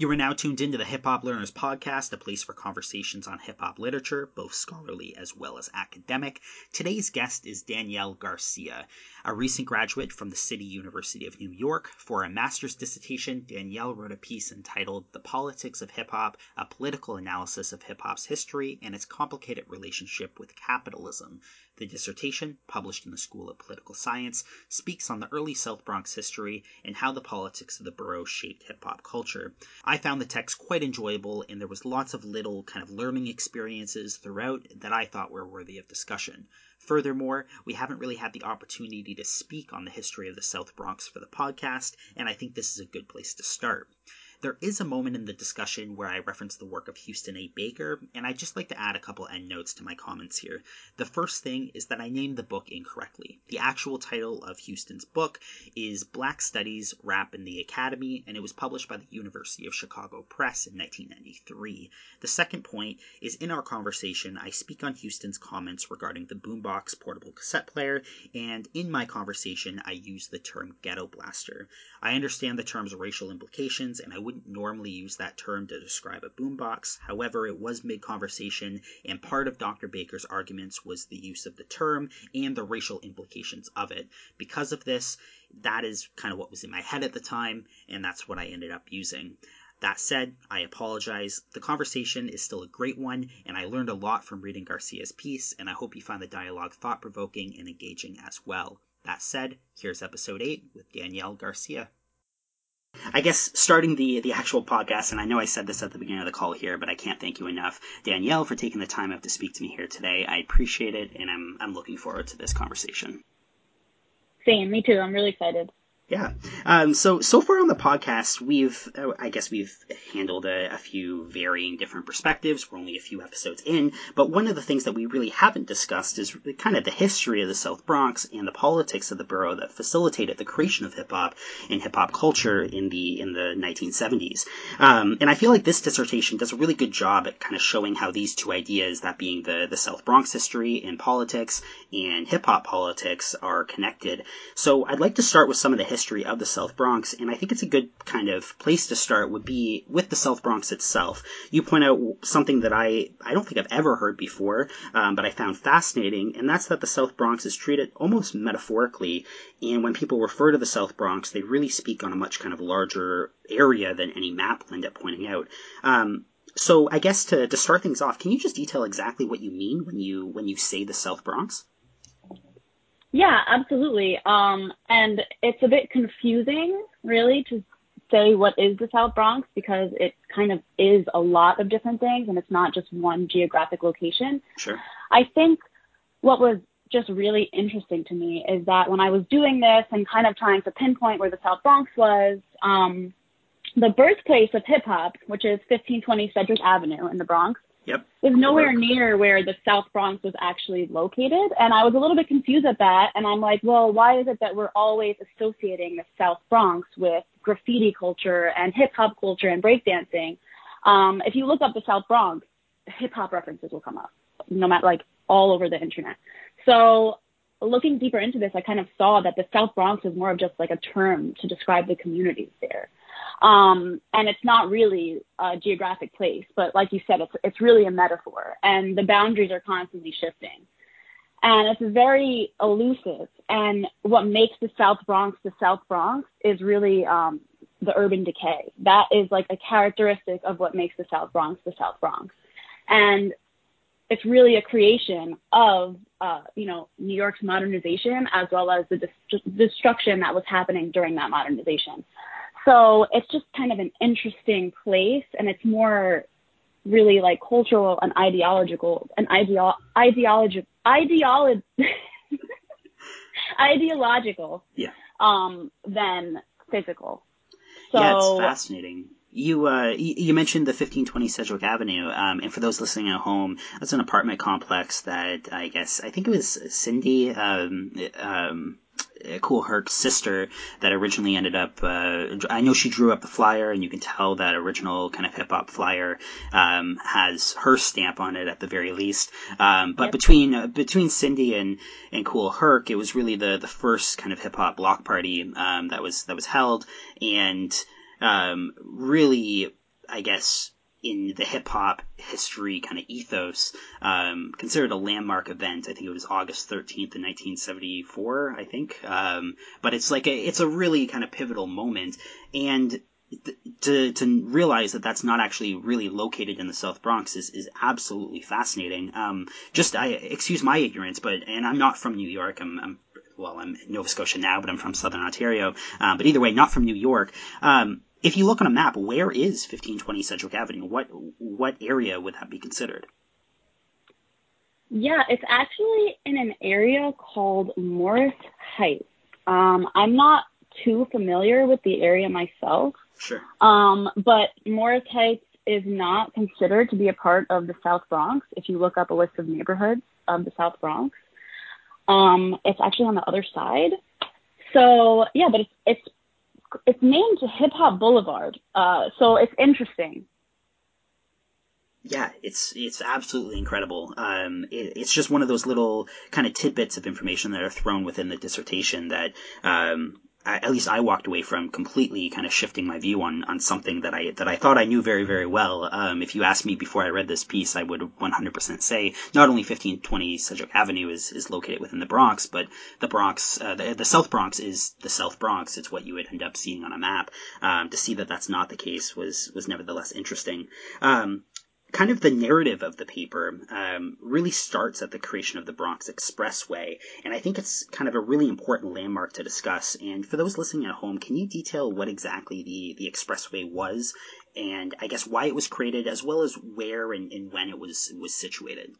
You are now tuned into the Hip Hop Learners Podcast, a place for conversations on hip hop literature, both scholarly as well as academic. Today's guest is Danielle Garcia, a recent graduate from the City University of New York. For a master's dissertation, Danielle wrote a piece entitled The Politics of Hip Hop, a political analysis of hip hop's history and its complicated relationship with capitalism. The dissertation, published in the School of Political Science, speaks on the early South Bronx history and how the politics of the borough shaped hip hop culture. I found the text quite enjoyable, and there was lots of little kind of learning experiences throughout that I thought were worthy of discussion. Furthermore, we haven't really had the opportunity to speak on the history of the South Bronx for the podcast, and I think this is a good place to start. There is a moment in the discussion where I reference the work of Houston A. Baker, and I'd just like to add a couple endnotes to my comments here. The first thing is that I named the book incorrectly. The actual title of Houston's book is Black Studies Rap in the Academy, and it was published by the University of Chicago Press in 1993. The second point is in our conversation, I speak on Houston's comments regarding the boombox portable cassette player, and in my conversation, I use the term ghetto blaster. I understand the term's racial implications, and I wouldn't normally use that term to describe a boombox. However, it was mid conversation, and part of Dr. Baker's arguments was the use of the term and the racial implications of it. Because of this, that is kind of what was in my head at the time, and that's what I ended up using. That said, I apologize. The conversation is still a great one, and I learned a lot from reading Garcia's piece, and I hope you find the dialogue thought provoking and engaging as well. That said, here's episode 8 with Danielle Garcia. I guess starting the the actual podcast, and I know I said this at the beginning of the call here, but I can't thank you enough, Danielle, for taking the time to speak to me here today. I appreciate it, and I'm I'm looking forward to this conversation. Same, me too. I'm really excited. Yeah. Um, so so far on the podcast, we've uh, I guess we've handled a, a, few varying different perspectives. We're only a few episodes in, but one of the things that we really haven't discussed is kind of the history of the South Bronx and the politics of the borough that facilitated the creation of hip hop and hip hop culture in the in the 1970s. Um, and I feel like this dissertation does a really good job at kind of showing how these two ideas, that being the the South Bronx history and politics and hip hop politics, are connected. So I'd like to start with some of the history history of the South Bronx, and I think it's a good kind of place to start would be with the South Bronx itself. You point out something that I, I don't think I've ever heard before, um, but I found fascinating, and that's that the South Bronx is treated almost metaphorically, and when people refer to the South Bronx, they really speak on a much kind of larger area than any map will end up pointing out. Um, so I guess to, to start things off, can you just detail exactly what you mean when you when you say the South Bronx? Yeah, absolutely. Um, and it's a bit confusing, really, to say what is the South Bronx because it kind of is a lot of different things and it's not just one geographic location. Sure. I think what was just really interesting to me is that when I was doing this and kind of trying to pinpoint where the South Bronx was, um, the birthplace of hip hop, which is 1520 Sedgwick Avenue in the Bronx, Yep. Was nowhere near where the South Bronx was actually located. And I was a little bit confused at that. And I'm like, well, why is it that we're always associating the South Bronx with graffiti culture and hip hop culture and breakdancing? Um, if you look up the South Bronx, hip hop references will come up, no matter like all over the internet. So looking deeper into this, I kind of saw that the South Bronx is more of just like a term to describe the communities there. Um, and it's not really a geographic place, but like you said, it's, it's really a metaphor and the boundaries are constantly shifting. And it's very elusive. And what makes the South Bronx the South Bronx is really, um, the urban decay. That is like a characteristic of what makes the South Bronx the South Bronx. And it's really a creation of, uh, you know, New York's modernization as well as the dest- destruction that was happening during that modernization. So it's just kind of an interesting place and it's more really like cultural and ideological and ideo- ideology ideology ideological yeah. um than physical. So yeah it's fascinating. You uh, you mentioned the 1520 Sedgwick Avenue, um, and for those listening at home, that's an apartment complex that I guess I think it was Cindy um, um, Kool Herc's sister that originally ended up. Uh, I know she drew up the flyer, and you can tell that original kind of hip hop flyer um, has her stamp on it at the very least. Um, but yep. between uh, between Cindy and and Kool Herc, it was really the the first kind of hip hop block party um, that was that was held, and um, really I guess, in the hip hop history kind of ethos, um, considered a landmark event. I think it was August 13th in 1974, I think. Um, but it's like a, it's a really kind of pivotal moment. And to to realize that that's not actually really located in the South Bronx is, is absolutely fascinating. Um, just I excuse my ignorance, but and I'm not from New York. I'm, I'm well, I'm Nova Scotia now, but I'm from Southern Ontario. Um, but either way, not from New York. Um, if you look on a map, where is 1520 Sedgwick Avenue? What what area would that be considered? Yeah, it's actually in an area called Morris Heights. Um, I'm not too familiar with the area myself. Sure. Um, but Morris Heights is not considered to be a part of the South Bronx. If you look up a list of neighborhoods of the South Bronx, um, it's actually on the other side. So yeah, but it's it's it's named Hip Hop Boulevard. Uh, so it's interesting. Yeah, it's it's absolutely incredible. Um, it, it's just one of those little kind of tidbits of information that are thrown within the dissertation that um, at least I walked away from completely kind of shifting my view on, on something that I that I thought I knew very very well. Um, if you asked me before I read this piece, I would 100% say not only 1520 Sedgwick Avenue is, is located within the Bronx, but the Bronx, uh, the, the South Bronx is the South Bronx. It's what you would end up seeing on a map. Um, to see that that's not the case was was nevertheless interesting. Um, kind of the narrative of the paper um, really starts at the creation of the Bronx Expressway, and I think it's kind of a really important landmark to discuss. And for those listening at home, can you detail what exactly the, the expressway was, and I guess why it was created, as well as where and, and when it was was situated?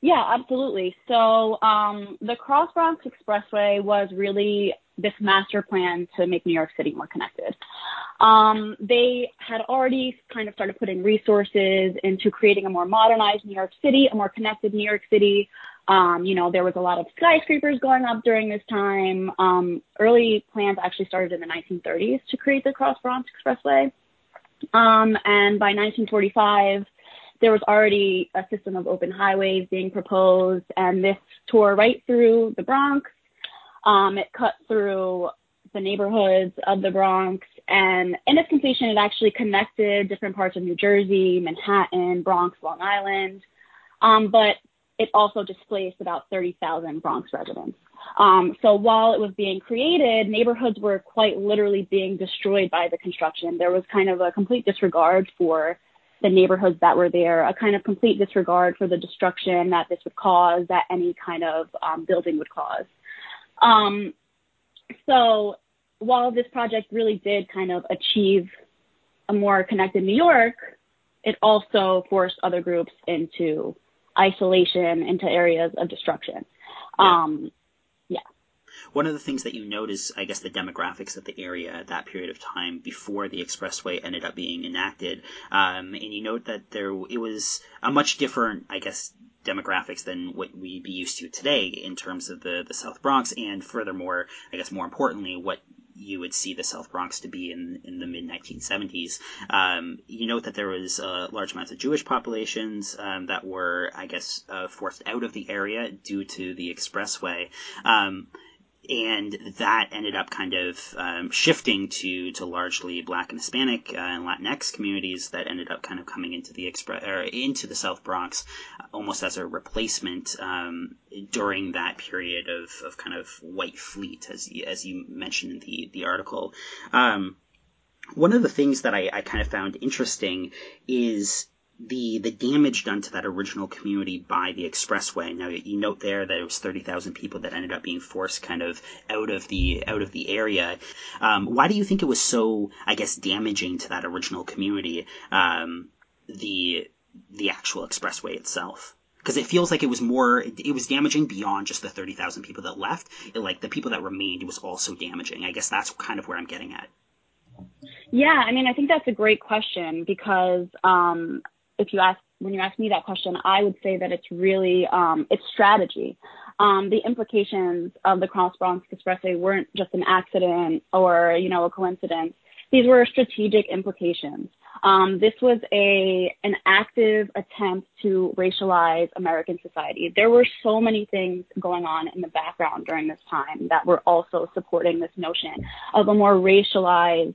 Yeah, absolutely. So um, the Cross Bronx Expressway was really this master plan to make New York City more connected. Um, they had already kind of started putting resources into creating a more modernized New York City, a more connected New York City. Um, you know, there was a lot of skyscrapers going up during this time. Um, early plans actually started in the 1930s to create the Cross Bronx Expressway. Um, and by 1945, there was already a system of open highways being proposed, and this tore right through the Bronx. Um, it cut through the neighborhoods of the Bronx. And in its completion, it actually connected different parts of New Jersey, Manhattan, Bronx, Long Island. Um, but it also displaced about 30,000 Bronx residents. Um, so while it was being created, neighborhoods were quite literally being destroyed by the construction. There was kind of a complete disregard for the neighborhoods that were there, a kind of complete disregard for the destruction that this would cause, that any kind of um, building would cause. Um, so while this project really did kind of achieve a more connected New York, it also forced other groups into isolation, into areas of destruction. Yeah. Um, yeah. One of the things that you note is, I guess, the demographics of the area at that period of time before the expressway ended up being enacted. Um, and you note that there it was a much different, I guess, demographics than what we'd be used to today in terms of the, the South Bronx, and furthermore, I guess more importantly, what you would see the South Bronx to be in, in the mid 1970s. Um, you note that there was uh, large amounts of Jewish populations um, that were, I guess, uh, forced out of the area due to the expressway. Um, and that ended up kind of um, shifting to to largely Black and Hispanic uh, and Latinx communities that ended up kind of coming into the express or into the South Bronx almost as a replacement um, during that period of, of kind of white flight, as as you mentioned in the the article. Um, one of the things that I, I kind of found interesting is the the damage done to that original community by the expressway. Now you note there that it was thirty thousand people that ended up being forced kind of out of the out of the area. Um, why do you think it was so, I guess, damaging to that original community? Um, the the actual expressway itself because it feels like it was more it was damaging beyond just the 30,000 people that left it, like the people that remained was also damaging i guess that's kind of where i'm getting at yeah i mean i think that's a great question because um, if you ask when you ask me that question, I would say that it's really um, it's strategy. Um, the implications of the Cross Bronx Expressway weren't just an accident or you know a coincidence. These were strategic implications. Um, this was a an active attempt to racialize American society. There were so many things going on in the background during this time that were also supporting this notion of a more racialized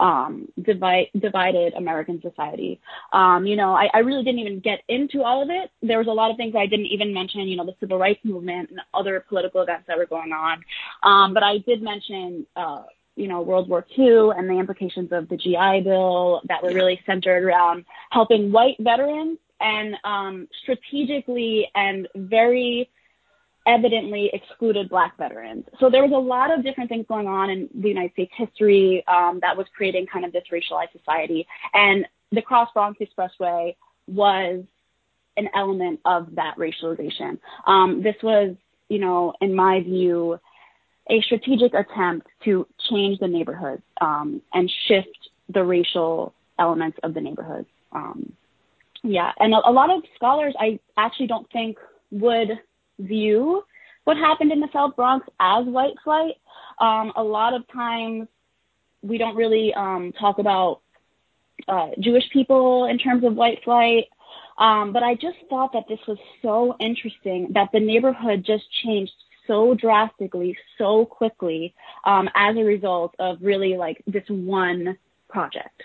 um, divide, divided American society. Um, you know, I, I really didn't even get into all of it. There was a lot of things I didn't even mention, you know, the civil rights movement and other political events that were going on. Um, but I did mention, uh, you know, World War II and the implications of the GI Bill that were really centered around helping white veterans and um, strategically and very evidently excluded black veterans. So there was a lot of different things going on in the United States history um, that was creating kind of this racialized society. And the Cross Bronx Expressway was an element of that racialization. Um, this was, you know, in my view, a strategic attempt to change the neighborhoods um, and shift the racial elements of the neighborhoods. Um, yeah, and a, a lot of scholars I actually don't think would view what happened in the South Bronx as white flight. Um, a lot of times we don't really um, talk about uh, Jewish people in terms of white flight. Um, but I just thought that this was so interesting that the neighborhood just changed so drastically, so quickly um, as a result of really like this one project.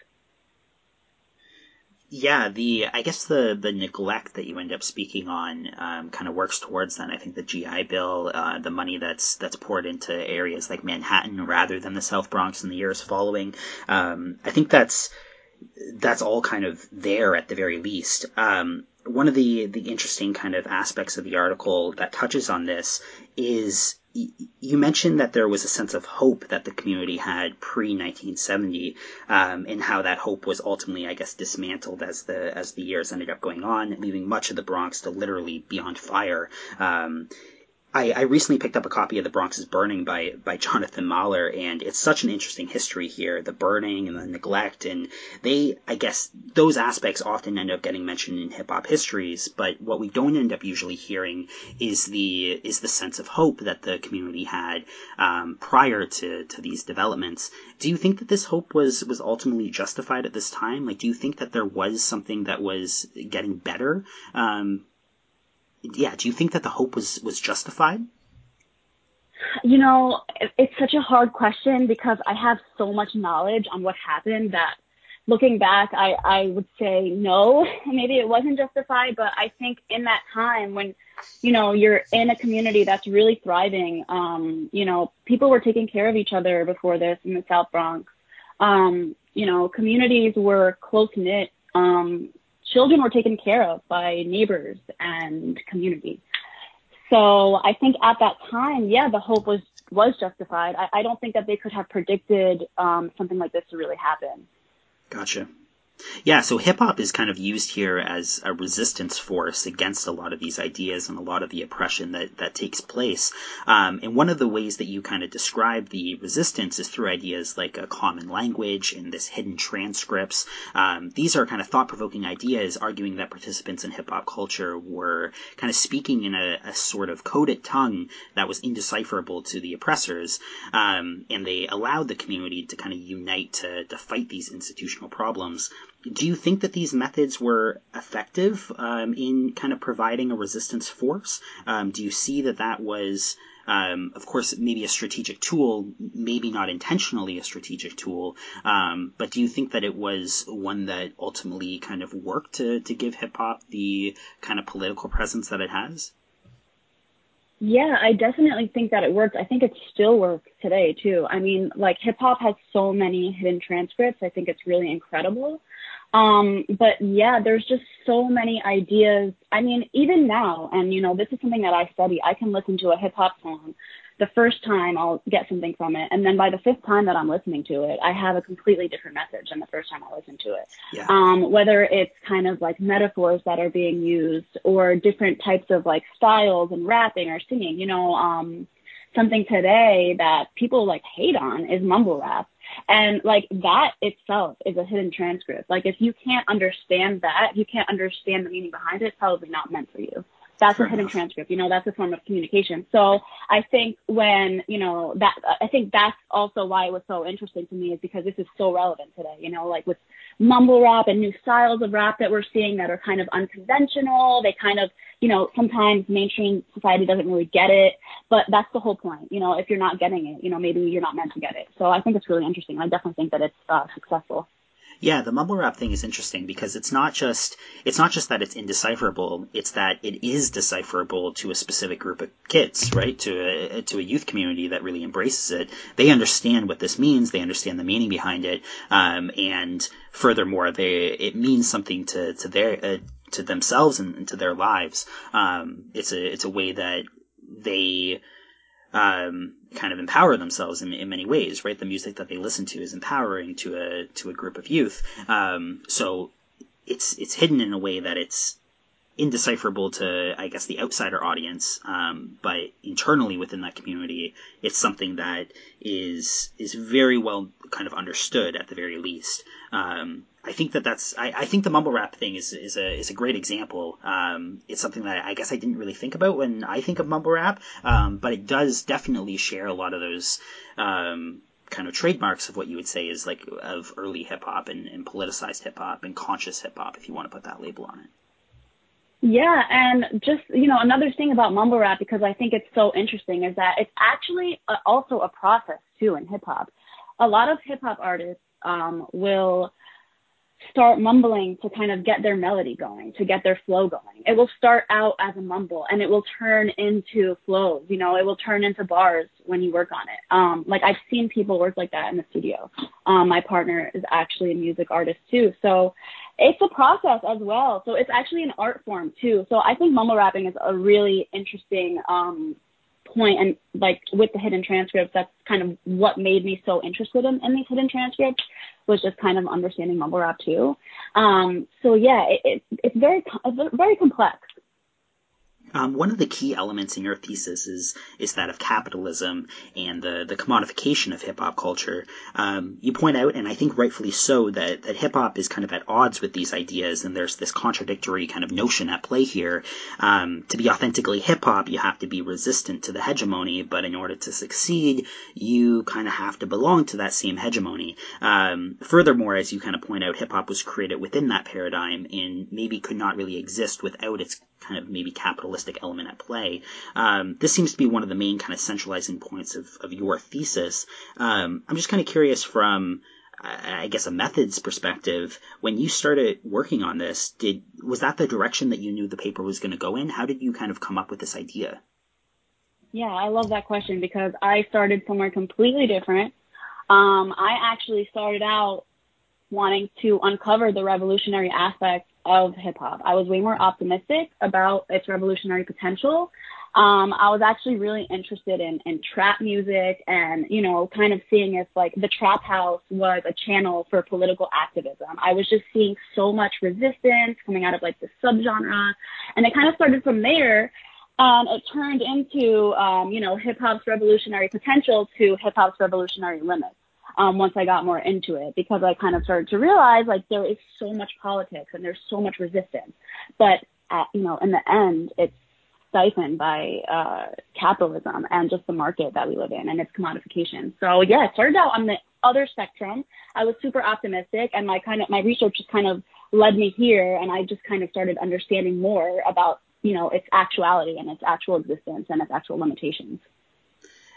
Yeah, the I guess the the neglect that you end up speaking on um, kind of works towards that. I think the GI Bill, uh, the money that's that's poured into areas like Manhattan rather than the South Bronx in the years following. Um, I think that's that's all kind of there at the very least. Um, one of the the interesting kind of aspects of the article that touches on this is you mentioned that there was a sense of hope that the community had pre 1970, um, and how that hope was ultimately, I guess, dismantled as the as the years ended up going on, leaving much of the Bronx to literally be on fire. Um, I, I, recently picked up a copy of The Bronx is Burning by, by Jonathan Mahler, and it's such an interesting history here the burning and the neglect. And they, I guess, those aspects often end up getting mentioned in hip hop histories, but what we don't end up usually hearing is the, is the sense of hope that the community had um, prior to, to these developments. Do you think that this hope was, was ultimately justified at this time? Like, do you think that there was something that was getting better? Um, yeah, do you think that the hope was was justified? You know, it's such a hard question because I have so much knowledge on what happened that looking back, I, I would say no, maybe it wasn't justified, but I think in that time when, you know, you're in a community that's really thriving, um, you know, people were taking care of each other before this in the South Bronx. Um, you know, communities were close knit. Um, children were taken care of by neighbors and community. So I think at that time, yeah, the hope was was justified. I, I don't think that they could have predicted um, something like this to really happen. Gotcha. Yeah, so hip hop is kind of used here as a resistance force against a lot of these ideas and a lot of the oppression that, that takes place. Um, and one of the ways that you kind of describe the resistance is through ideas like a common language and this hidden transcripts. Um, these are kind of thought provoking ideas arguing that participants in hip hop culture were kind of speaking in a, a, sort of coded tongue that was indecipherable to the oppressors. Um, and they allowed the community to kind of unite to, to fight these institutional problems do you think that these methods were effective um, in kind of providing a resistance force? Um, do you see that that was, um, of course, maybe a strategic tool, maybe not intentionally a strategic tool, um, but do you think that it was one that ultimately kind of worked to, to give hip hop the kind of political presence that it has? Yeah, I definitely think that it worked. I think it still works today too. I mean, like hip hop has so many hidden transcripts. I think it's really incredible. Um, but yeah, there's just so many ideas. I mean, even now, and you know, this is something that I study. I can listen to a hip hop song. The first time I'll get something from it, and then by the fifth time that I'm listening to it, I have a completely different message than the first time I listened to it. Yeah. Um, whether it's kind of like metaphors that are being used, or different types of like styles and rapping or singing. You know, um, something today that people like hate on is mumble rap and like that itself is a hidden transcript. Like if you can't understand that, you can't understand the meaning behind it, it's probably not meant for you. That's Fair a hidden enough. transcript. You know, that's a form of communication. So I think when, you know, that, I think that's also why it was so interesting to me is because this is so relevant today, you know, like with mumble rap and new styles of rap that we're seeing that are kind of unconventional. They kind of, you know, sometimes mainstream society doesn't really get it, but that's the whole point. You know, if you're not getting it, you know, maybe you're not meant to get it. So I think it's really interesting. I definitely think that it's uh, successful. Yeah, the mumble rap thing is interesting because it's not just it's not just that it's indecipherable; it's that it is decipherable to a specific group of kids, right? To a to a youth community that really embraces it. They understand what this means. They understand the meaning behind it, um, and furthermore, they it means something to to their uh, to themselves and, and, to their lives. Um, it's a it's a way that they um, kind of empower themselves in, in many ways, right? The music that they listen to is empowering to a to a group of youth. Um, so it's it's hidden in a way that it's indecipherable to, I guess, the outsider audience, um, but internally within that community, it's something that is is very well kind of understood at the very least. Um, I think that that's I, I, think the mumble rap thing is is a is a great example. Um, it's something that I guess I didn't really think about when I think of mumble rap, um, but it does definitely share a lot of those um, kind of trademarks of what you would say is like of early hip hop and, and politicized hip hop and conscious hip hop, if you want to put that label on it. Yeah, and just you know another thing about mumble rap because I think it's so interesting is that it's actually also a process too in hip hop. A lot of hip hop artists um, will start mumbling to kind of get their melody going, to get their flow going. It will start out as a mumble and it will turn into flows, you know, it will turn into bars when you work on it. Um, like I've seen people work like that in the studio. Um, my partner is actually a music artist too. So it's a process as well. So it's actually an art form too. So I think mumble rapping is a really interesting, um, point and like with the hidden transcripts that's kind of what made me so interested in, in these hidden transcripts was just kind of understanding mumble rap too. Um so yeah it, it, it's very it's very complex um, one of the key elements in your thesis is is that of capitalism and the the commodification of hip hop culture. Um, you point out, and I think rightfully so, that that hip hop is kind of at odds with these ideas, and there's this contradictory kind of notion at play here. Um, to be authentically hip hop, you have to be resistant to the hegemony, but in order to succeed, you kind of have to belong to that same hegemony. Um, furthermore, as you kind of point out, hip hop was created within that paradigm and maybe could not really exist without its kind of maybe capitalistic element at play. Um, this seems to be one of the main kind of centralizing points of, of your thesis. Um, I'm just kind of curious from, I guess, a methods perspective. When you started working on this, did was that the direction that you knew the paper was going to go in? How did you kind of come up with this idea? Yeah, I love that question because I started somewhere completely different. Um, I actually started out wanting to uncover the revolutionary aspect of hip hop. I was way more optimistic about its revolutionary potential. Um, I was actually really interested in, in trap music and, you know, kind of seeing if like the trap house was a channel for political activism. I was just seeing so much resistance coming out of like the subgenre. And it kind of started from there. Um, it turned into, um, you know, hip hop's revolutionary potential to hip hop's revolutionary limits um, once I got more into it because I kind of started to realize like there is so much politics and there's so much resistance. But at, you know, in the end, it's stifled by uh, capitalism and just the market that we live in and its commodification. So yeah, it started out on the other spectrum. I was super optimistic and my kind of my research just kind of led me here and I just kind of started understanding more about you know its actuality and its actual existence and its actual limitations.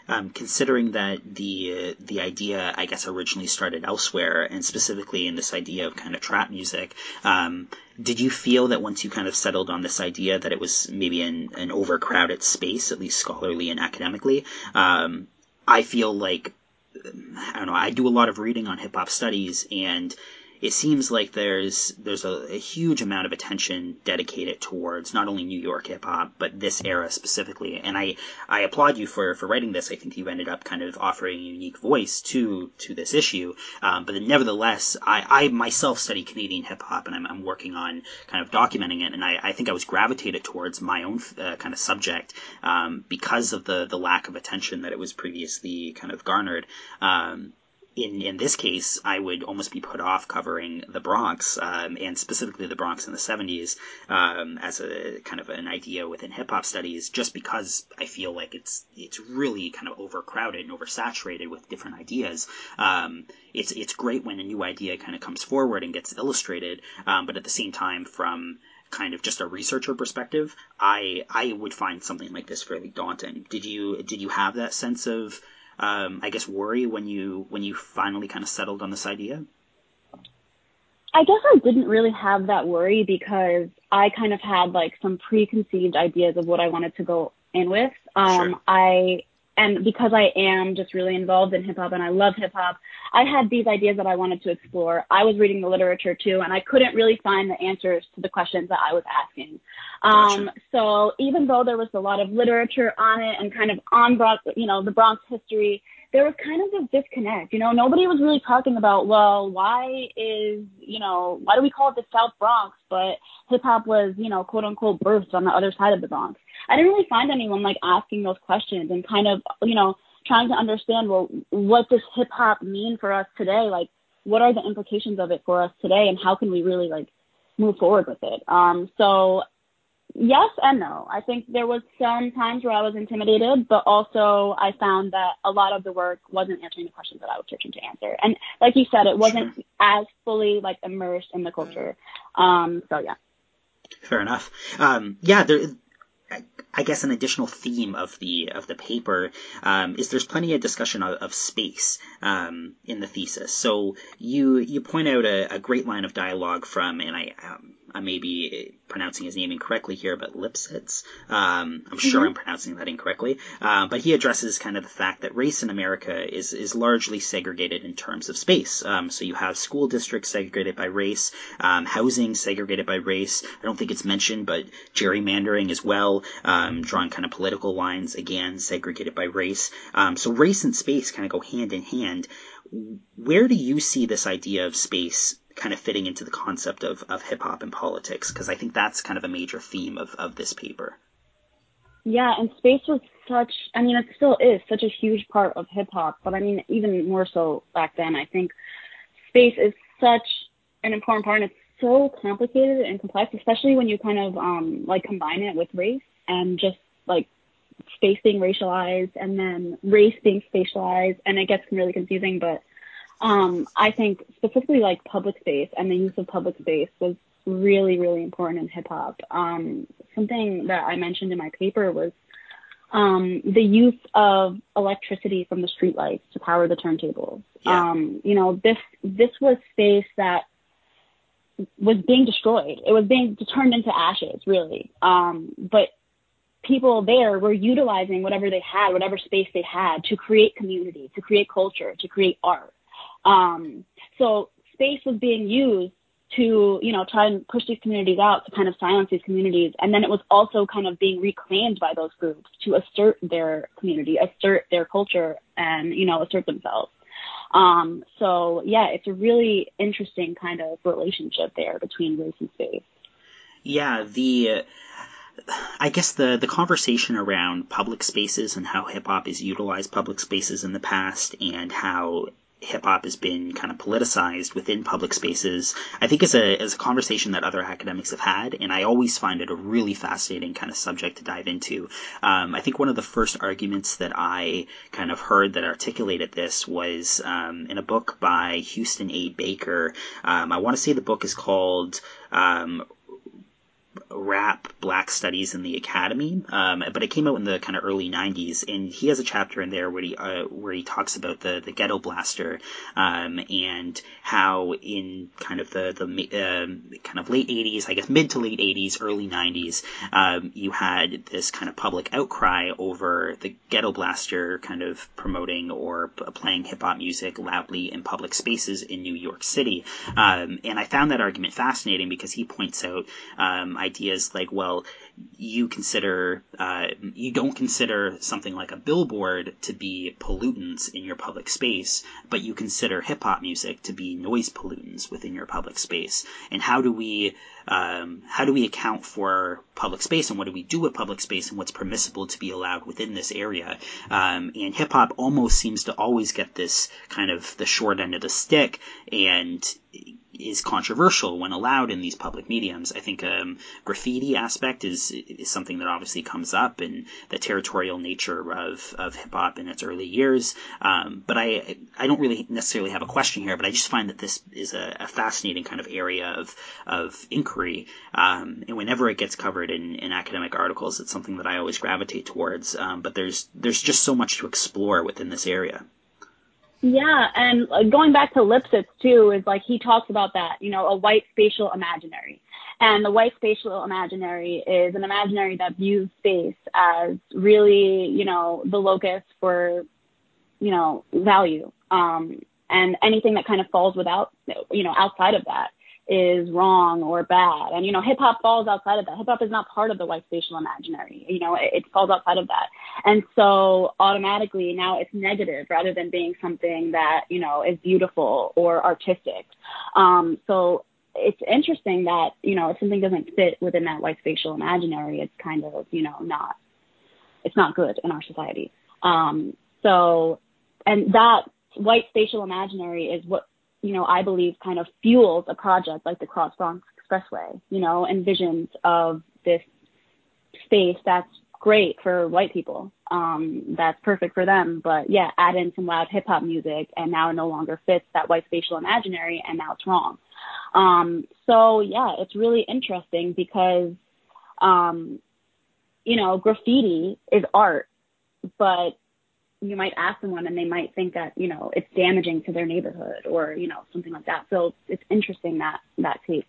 Um, considering that the the idea, I guess, originally started elsewhere, and specifically in this idea of kind of trap music, um, did you feel that once you kind of settled on this idea that it was maybe in an overcrowded space, at least scholarly and academically? Um, I feel like I don't know. I do a lot of reading on hip hop studies, and it seems like there's there's a, a, huge amount of attention dedicated towards not only New York hip hop but this era specifically. And I I applaud you for for writing this. I think you ended up kind of offering a unique voice to to this issue. Um, but nevertheless, I I myself study Canadian hip hop and I'm, I'm working on kind of documenting it. And I, I think I was gravitated towards my own uh, kind of subject um, because of the the lack of attention that it was previously kind of garnered. Um, in in this case, I would almost be put off covering the Bronx, um, and specifically the Bronx in the '70s, um, as a kind of an idea within hip hop studies, just because I feel like it's it's really kind of overcrowded and oversaturated with different ideas. Um, it's it's great when a new idea kind of comes forward and gets illustrated, um, but at the same time, from kind of just a researcher perspective, I I would find something like this fairly daunting. Did you did you have that sense of um, I guess worry when you when you finally kind of settled on this idea? I guess I didn't really have that worry because I kind of had like some preconceived ideas of what I wanted to go in with. Um, sure. I and because I am just really involved in hip hop and I love hip hop, I had these ideas that I wanted to explore. I was reading the literature too, and I couldn't really find the answers to the questions that I was asking. Um, gotcha. So even though there was a lot of literature on it and kind of on Bronx, you know, the Bronx history, there was kind of a disconnect. You know, nobody was really talking about, well, why is, you know, why do we call it the South Bronx, but hip hop was, you know, quote unquote birthed on the other side of the Bronx. I didn't really find anyone like asking those questions and kind of, you know, trying to understand, well, what does hip hop mean for us today? Like, what are the implications of it for us today and how can we really like move forward with it? Um, so yes and no. I think there was some times where I was intimidated, but also I found that a lot of the work wasn't answering the questions that I was searching to answer. And like you said, it wasn't sure. as fully like immersed in the culture. Um, so yeah. Fair enough. Um, yeah, there, I guess an additional theme of the of the paper um, is there's plenty of discussion of, of space um, in the thesis. So you you point out a, a great line of dialogue from, and I um, I may be pronouncing his name incorrectly here, but Lipsitz. Um, I'm sure mm-hmm. I'm pronouncing that incorrectly. Uh, but he addresses kind of the fact that race in America is, is largely segregated in terms of space. Um, so you have school districts segregated by race, um, housing segregated by race. I don't think it's mentioned, but gerrymandering as well, um, drawing kind of political lines, again, segregated by race. Um, so race and space kind of go hand in hand. Where do you see this idea of space kind of fitting into the concept of, of hip hop and politics because I think that's kind of a major theme of, of this paper. Yeah, and space was such, I mean, it still is such a huge part of hip hop, but I mean, even more so back then. I think space is such an important part and it's so complicated and complex, especially when you kind of um, like combine it with race and just like space being racialized and then race being spatialized and it gets really confusing, but um, I think specifically like public space and the use of public space was really, really important in hip hop. Um, something that I mentioned in my paper was um, the use of electricity from the streetlights to power the turntables. Yeah. Um, you know, this this was space that was being destroyed. It was being turned into ashes, really. Um, but people there were utilizing whatever they had, whatever space they had, to create community, to create culture, to create art. Um, so space was being used to, you know, try and push these communities out to kind of silence these communities. And then it was also kind of being reclaimed by those groups to assert their community, assert their culture and, you know, assert themselves. Um, so yeah, it's a really interesting kind of relationship there between race and space. Yeah, the, I guess the the conversation around public spaces and how hip hop has utilized public spaces in the past and how hip hop has been kind of politicized within public spaces, I think is a is a conversation that other academics have had, and I always find it a really fascinating kind of subject to dive into. Um, I think one of the first arguments that I kind of heard that articulated this was um, in a book by Houston A. Baker. Um, I want to say the book is called um, rap black studies in the academy um, but it came out in the kind of early 90s and he has a chapter in there where he uh, where he talks about the the ghetto blaster um, and how in kind of the the uh, kind of late 80s I guess mid to late 80s early 90s um, you had this kind of public outcry over the ghetto blaster kind of promoting or playing hip hop music loudly in public spaces in New York City. Um, and I found that argument fascinating because he points out um, ideas like, well, you consider uh, you don't consider something like a billboard to be pollutants in your public space, but you consider hip hop music to be noise pollutants within your public space. And how do we um, how do we account for public space and what do we do with public space and what's permissible to be allowed within this area? Um, and hip hop almost seems to always get this kind of the short end of the stick and is controversial when allowed in these public mediums. I think um, graffiti aspect is is something that obviously comes up in the territorial nature of, of hip hop in its early years. Um, but I I don't really necessarily have a question here, but I just find that this is a, a fascinating kind of area of of inquiry. Um, and whenever it gets covered in, in academic articles, it's something that I always gravitate towards. Um, but there's there's just so much to explore within this area. Yeah, and going back to Lipsitz too, is like he talks about that, you know, a white spatial imaginary. And the white spatial imaginary is an imaginary that views space as really, you know, the locus for, you know, value. Um, and anything that kind of falls without, you know, outside of that is wrong or bad. And, you know, hip hop falls outside of that. Hip hop is not part of the white spatial imaginary. You know, it, it, falls outside of that. And so automatically now it's negative rather than being something that, you know, is beautiful or artistic. Um, so it's interesting that, you know, if something doesn't fit within that white spatial imaginary, it's kind of, you know, not, it's not good in our society. Um, so, and that white spatial imaginary is what you know, I believe kind of fuels a project like the Cross Bronx Expressway, you know, and visions of this space that's great for white people. Um, that's perfect for them. But yeah, add in some loud hip hop music and now it no longer fits that white spatial imaginary and now it's wrong. Um, so yeah, it's really interesting because, um, you know, graffiti is art, but you might ask someone and they might think that you know it's damaging to their neighborhood or you know something like that so it's interesting that that take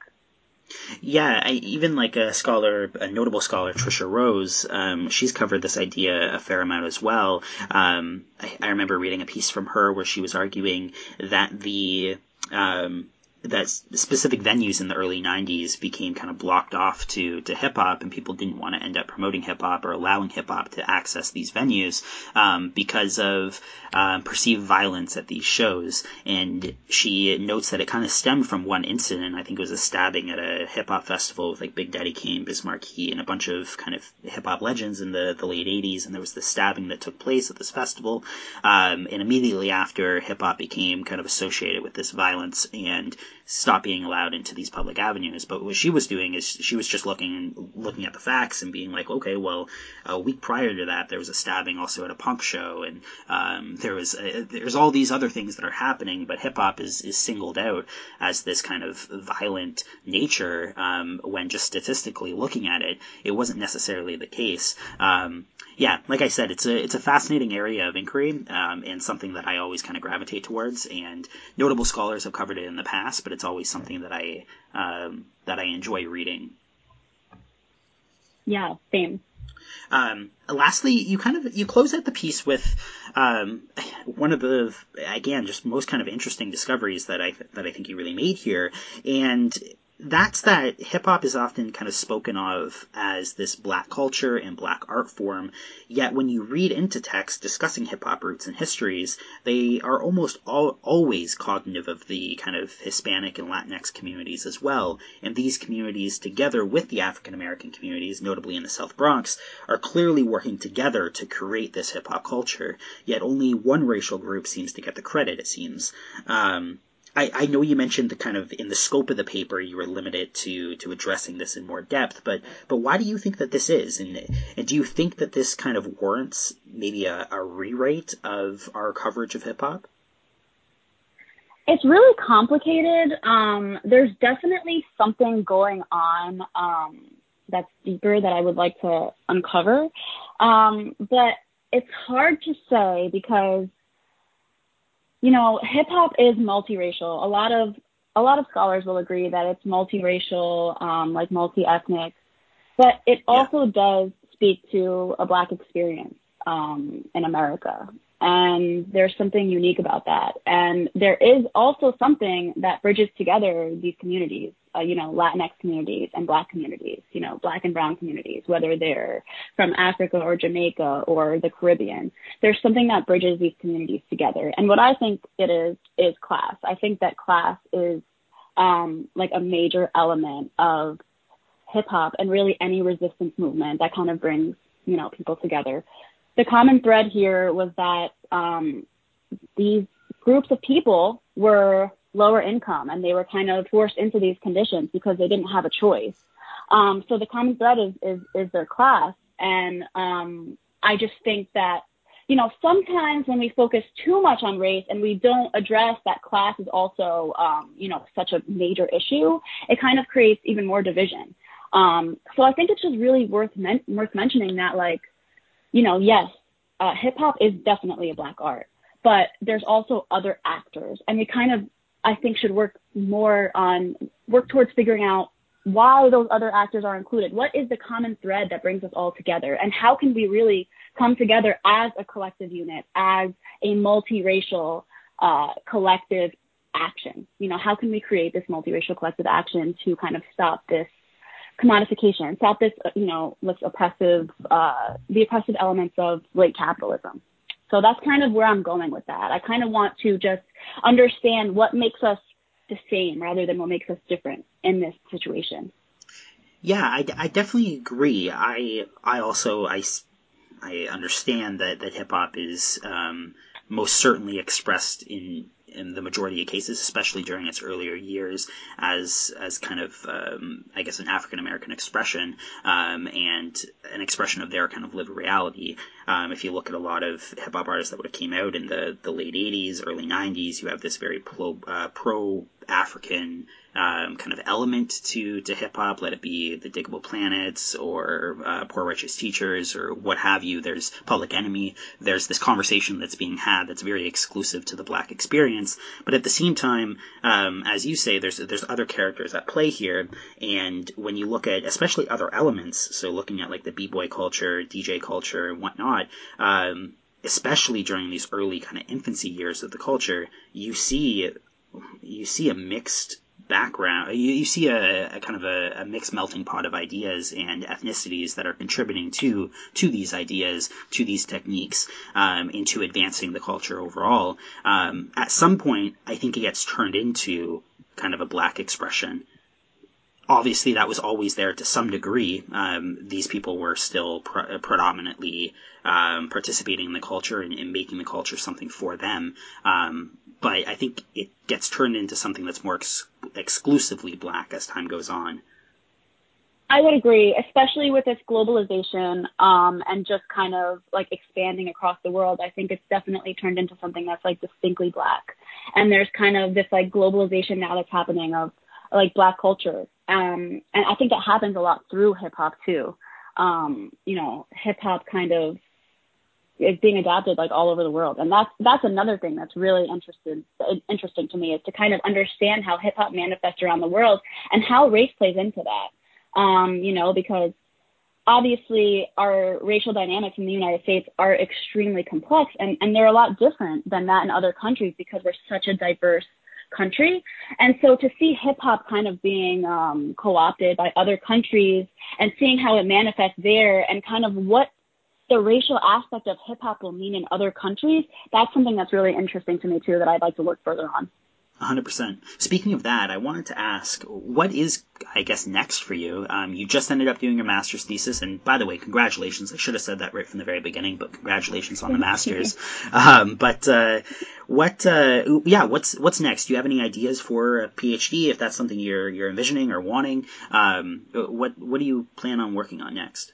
yeah, I, even like a scholar, a notable scholar, Tricia Rose, um, she's covered this idea a fair amount as well. Um, I, I, remember reading a piece from her where she was arguing that the um, that specific venues in the early 90s became kind of blocked off to, to hip hop, and people didn't want to end up promoting hip hop or allowing hip hop to access these venues um, because of um, perceived violence at these shows. And she notes that it kind of stemmed from one incident. I think it was a stabbing at a hip hop festival with like Big Daddy Kane, Biz Markie, and a bunch of kind of hip hop legends in the, the late 80s. And there was this stabbing that took place at this festival. Um, and immediately after, hip hop became kind of associated with this violence and stop being allowed into these public avenues. But what she was doing is she was just looking looking at the facts and being like, okay, well, a week prior to that, there was a stabbing also at a punk show, and um, there was a, there's all these other things that are happening, but hip hop is is singled out as this kind of violent nature um, when just statistically looking at it, it wasn't necessarily the case. Um, yeah, like I said, it's a it's a fascinating area of inquiry um, and something that I always kind of gravitate towards. And notable scholars have covered it in the past, but it's always something that I um, that I enjoy reading. Yeah, same. Um, lastly, you kind of you close out the piece with um, one of the again just most kind of interesting discoveries that I that I think you really made here, and that's that hip hop is often kind of spoken of as this black culture and black art form. Yet when you read into texts discussing hip hop roots and histories, they are almost all, always cognitive of the kind of Hispanic and Latinx communities as well. And these communities, together with the African American communities, notably in the South Bronx, are clearly working together to create this hip hop culture. Yet only one racial group seems to get the credit, it seems. Um, I, I know you mentioned the kind of in the scope of the paper you were limited to to addressing this in more depth, but but why do you think that this is, and and do you think that this kind of warrants maybe a, a rewrite of our coverage of hip hop? It's really complicated. Um, there's definitely something going on um, that's deeper that I would like to uncover, um, but it's hard to say because you know, hip hop is multiracial. A lot of a lot of scholars will agree that it's multiracial, um, like multi-ethnic, but it also yeah. does speak to a black experience um, in America. And there's something unique about that. And there is also something that bridges together these communities, uh, you know, Latinx communities and black communities. You know, black and brown communities, whether they're from Africa or Jamaica or the Caribbean. There's something that bridges these communities together. And what I think it is, is class. I think that class is, um, like a major element of hip hop and really any resistance movement that kind of brings, you know, people together. The common thread here was that, um, these groups of people were lower income and they were kind of forced into these conditions because they didn't have a choice. Um, so the common thread is, is, is their class. And, um, I just think that, you know, sometimes when we focus too much on race and we don't address that class is also, um, you know, such a major issue, it kind of creates even more division. Um, so I think it's just really worth men- worth mentioning that, like, you know, yes, uh, hip hop is definitely a black art, but there's also other actors, and we kind of I think should work more on work towards figuring out why those other actors are included. What is the common thread that brings us all together? And how can we really come together as a collective unit, as a multiracial uh, collective action? You know, how can we create this multiracial collective action to kind of stop this commodification, stop this, you know, this oppressive, uh, the oppressive elements of late capitalism? So that's kind of where I'm going with that. I kind of want to just understand what makes us the same rather than what makes us different in this situation. Yeah, I, I definitely agree. I I also I, I understand that that hip hop is um, most certainly expressed in in the majority of cases, especially during its earlier years, as as kind of um, I guess an African American expression um, and an expression of their kind of lived reality. Um, if you look at a lot of hip hop artists that would have came out in the the late '80s, early '90s, you have this very pro, uh, pro African um, kind of element to to hip hop. Let it be the Digable Planets or uh, Poor Righteous Teachers or what have you. There's Public Enemy. There's this conversation that's being had that's very exclusive to the black experience. But at the same time, um, as you say, there's there's other characters at play here. And when you look at especially other elements, so looking at like the b boy culture, DJ culture, and whatnot. Um, especially during these early kind of infancy years of the culture, you see you see a mixed background. You, you see a, a kind of a, a, mixed melting pot of ideas and ethnicities that are contributing to to these ideas, to these techniques, um, into advancing the culture overall. Um, at some point, I think it gets turned into kind of a black expression. Obviously, that was always there to some degree. Um, these people were still pre- predominantly um, participating in the culture and, and, making the culture something for them. Um, but I think it gets turned into something that's more ex- exclusively black as time goes on. I would agree, especially with this globalization um, and just kind of like expanding across the world. I think it's definitely turned into something that's like distinctly black. And there's kind of this like globalization now that's happening of like black culture. Um, and I think that happens a lot through hip hop too. Um, you know, hip hop kind of is being adopted like all over the world. And that's that's another thing that's really interested interesting to me is to kind of understand how hip hop manifests around the world and how race plays into that. Um, you know, because obviously our racial dynamics in the United States are extremely complex and, and they're a lot different than that in other countries because we're such a diverse country. And so to see hip hop kind of being um, co opted by other countries and seeing how it manifests there and kind of what the racial aspect of hip hop will mean in other countries, that's something that's really interesting to me too that I'd like to work further on. 100%. Speaking of that, I wanted to ask, what is, I guess, next for you? Um, you just ended up doing your master's thesis, and by the way, congratulations. I should have said that right from the very beginning, but congratulations on the master's. um, but uh, what, uh, yeah, what's what's next? Do you have any ideas for a PhD? If that's something you're you're envisioning or wanting, um, what what do you plan on working on next?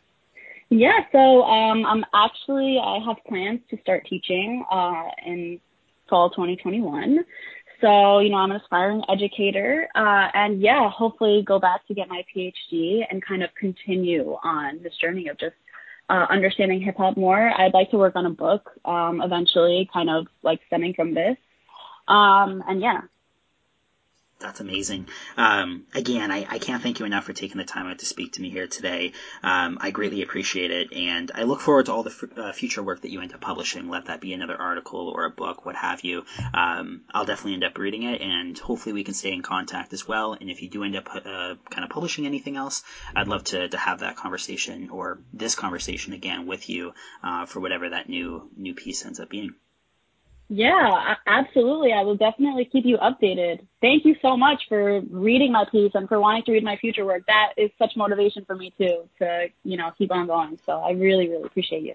Yeah, so um, I'm actually I have plans to start teaching uh, in fall 2021. So you know I'm an aspiring educator, uh, and yeah, hopefully go back to get my PhD and kind of continue on this journey of just uh, understanding hip hop more. I'd like to work on a book um, eventually, kind of like stemming from this. Um, and yeah, That's amazing. Um, again, I, I, can't thank you enough for taking the time out to speak to me here today. Um, I greatly appreciate it, and I look forward to all the f- uh, future work that you end up publishing. Let that be another article or a book, what have you. Um, I'll definitely end up reading it, and hopefully we can stay in contact as well. And if you do end up uh, kind of publishing anything else, I'd love to, to have that conversation or this conversation again with you uh, for whatever that new new piece ends up being. Yeah, absolutely. I will definitely keep you updated. Thank you so much for reading my piece and for wanting to read my future work. That is such motivation for me too to, you know, keep on going. So I really, really appreciate you.